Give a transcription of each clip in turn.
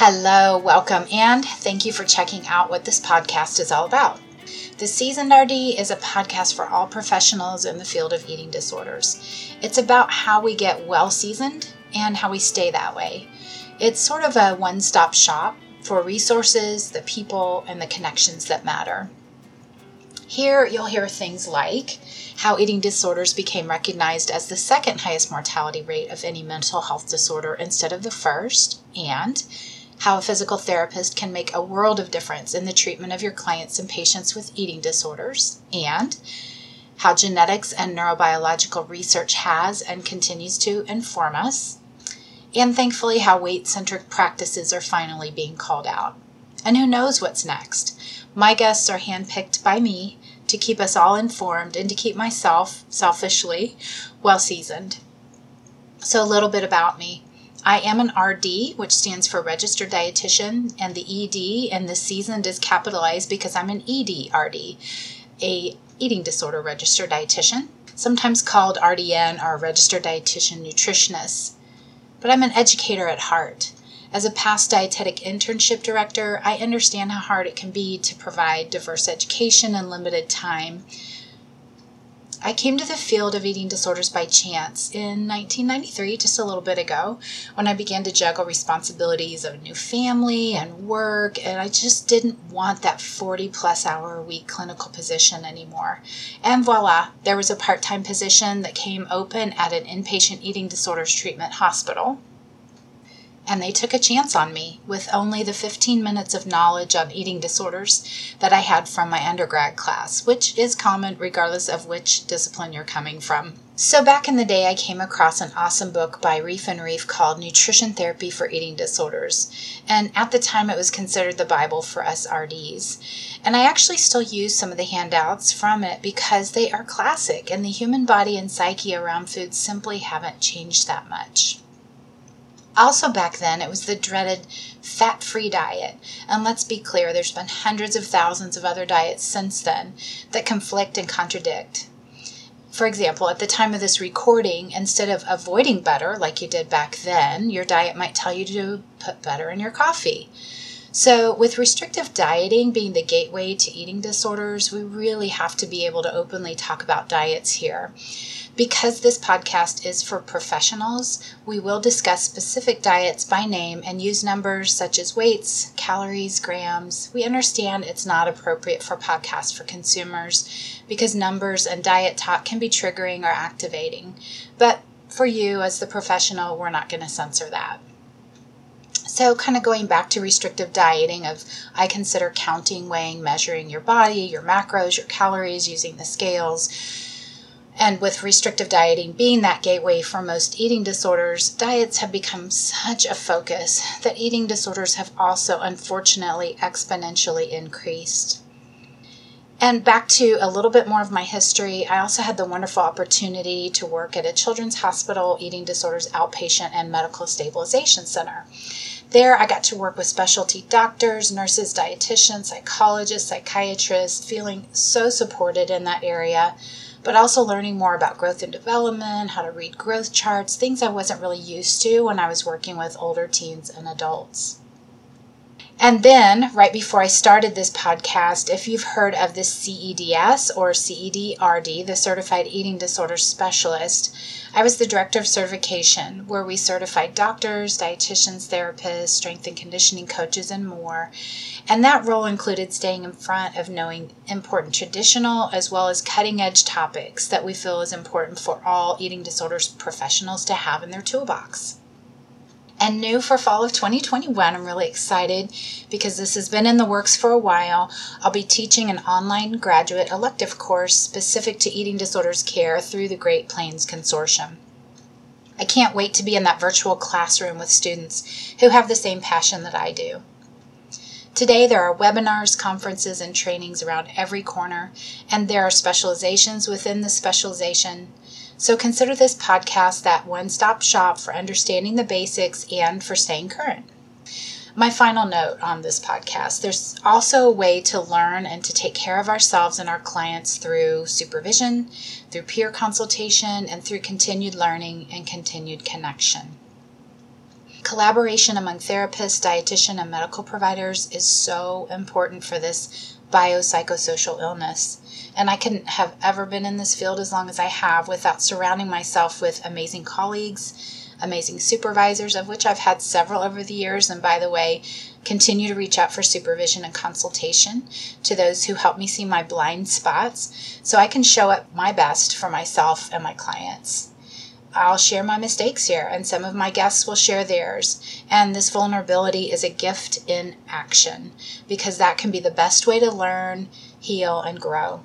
Hello, welcome, and thank you for checking out what this podcast is all about. The Seasoned RD is a podcast for all professionals in the field of eating disorders. It's about how we get well seasoned and how we stay that way. It's sort of a one stop shop for resources, the people, and the connections that matter. Here, you'll hear things like how eating disorders became recognized as the second highest mortality rate of any mental health disorder instead of the first, and how a physical therapist can make a world of difference in the treatment of your clients and patients with eating disorders, and how genetics and neurobiological research has and continues to inform us, and thankfully, how weight centric practices are finally being called out. And who knows what's next? My guests are handpicked by me to keep us all informed and to keep myself, selfishly, well seasoned. So, a little bit about me. I am an RD, which stands for registered dietitian, and the ED and the seasoned is capitalized because I'm an ED RD, a eating disorder registered dietitian, sometimes called RDN or registered dietitian nutritionist. But I'm an educator at heart. As a past dietetic internship director, I understand how hard it can be to provide diverse education in limited time. I came to the field of eating disorders by chance in 1993, just a little bit ago, when I began to juggle responsibilities of a new family and work, and I just didn't want that 40 plus hour a week clinical position anymore. And voila, there was a part time position that came open at an inpatient eating disorders treatment hospital and they took a chance on me with only the 15 minutes of knowledge on eating disorders that I had from my undergrad class, which is common regardless of which discipline you're coming from. So, back in the day, I came across an awesome book by Reiff and Reiff called Nutrition Therapy for Eating Disorders. And at the time, it was considered the Bible for us RDs. And I actually still use some of the handouts from it because they are classic, and the human body and psyche around food simply haven't changed that much. Also, back then, it was the dreaded fat free diet. And let's be clear, there's been hundreds of thousands of other diets since then that conflict and contradict. For example, at the time of this recording, instead of avoiding butter like you did back then, your diet might tell you to put butter in your coffee. So, with restrictive dieting being the gateway to eating disorders, we really have to be able to openly talk about diets here. Because this podcast is for professionals, we will discuss specific diets by name and use numbers such as weights, calories, grams. We understand it's not appropriate for podcasts for consumers because numbers and diet talk can be triggering or activating. But for you, as the professional, we're not going to censor that. So, kind of going back to restrictive dieting, of I consider counting, weighing, measuring your body, your macros, your calories, using the scales and with restrictive dieting being that gateway for most eating disorders, diets have become such a focus that eating disorders have also unfortunately exponentially increased. And back to a little bit more of my history, I also had the wonderful opportunity to work at a children's hospital eating disorders outpatient and medical stabilization center. There, I got to work with specialty doctors, nurses, dietitians, psychologists, psychiatrists, feeling so supported in that area but also learning more about growth and development, how to read growth charts, things I wasn't really used to when I was working with older teens and adults. And then, right before I started this podcast, if you've heard of the CEDS or CEDRD, the Certified Eating Disorder Specialist, I was the director of certification, where we certified doctors, dietitians, therapists, strength and conditioning coaches, and more. And that role included staying in front of knowing important traditional as well as cutting edge topics that we feel is important for all eating disorders professionals to have in their toolbox. And new for fall of 2021, I'm really excited because this has been in the works for a while. I'll be teaching an online graduate elective course specific to eating disorders care through the Great Plains Consortium. I can't wait to be in that virtual classroom with students who have the same passion that I do. Today, there are webinars, conferences, and trainings around every corner, and there are specializations within the specialization so consider this podcast that one stop shop for understanding the basics and for staying current. My final note on this podcast there's also a way to learn and to take care of ourselves and our clients through supervision, through peer consultation, and through continued learning and continued connection. Collaboration among therapists, dietitian, and medical providers is so important for this biopsychosocial illness. And I couldn't have ever been in this field as long as I have without surrounding myself with amazing colleagues, amazing supervisors, of which I've had several over the years. And by the way, continue to reach out for supervision and consultation to those who help me see my blind spots so I can show up my best for myself and my clients. I'll share my mistakes here, and some of my guests will share theirs. And this vulnerability is a gift in action because that can be the best way to learn, heal, and grow.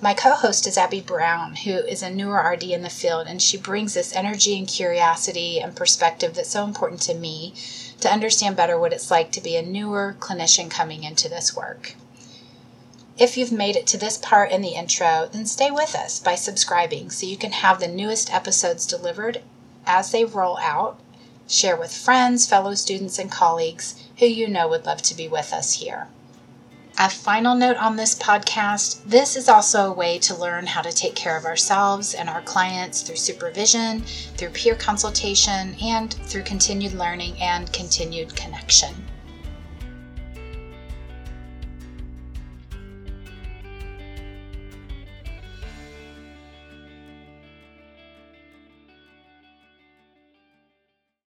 My co host is Abby Brown, who is a newer RD in the field, and she brings this energy and curiosity and perspective that's so important to me to understand better what it's like to be a newer clinician coming into this work. If you've made it to this part in the intro, then stay with us by subscribing so you can have the newest episodes delivered as they roll out. Share with friends, fellow students, and colleagues who you know would love to be with us here. A final note on this podcast this is also a way to learn how to take care of ourselves and our clients through supervision, through peer consultation, and through continued learning and continued connection.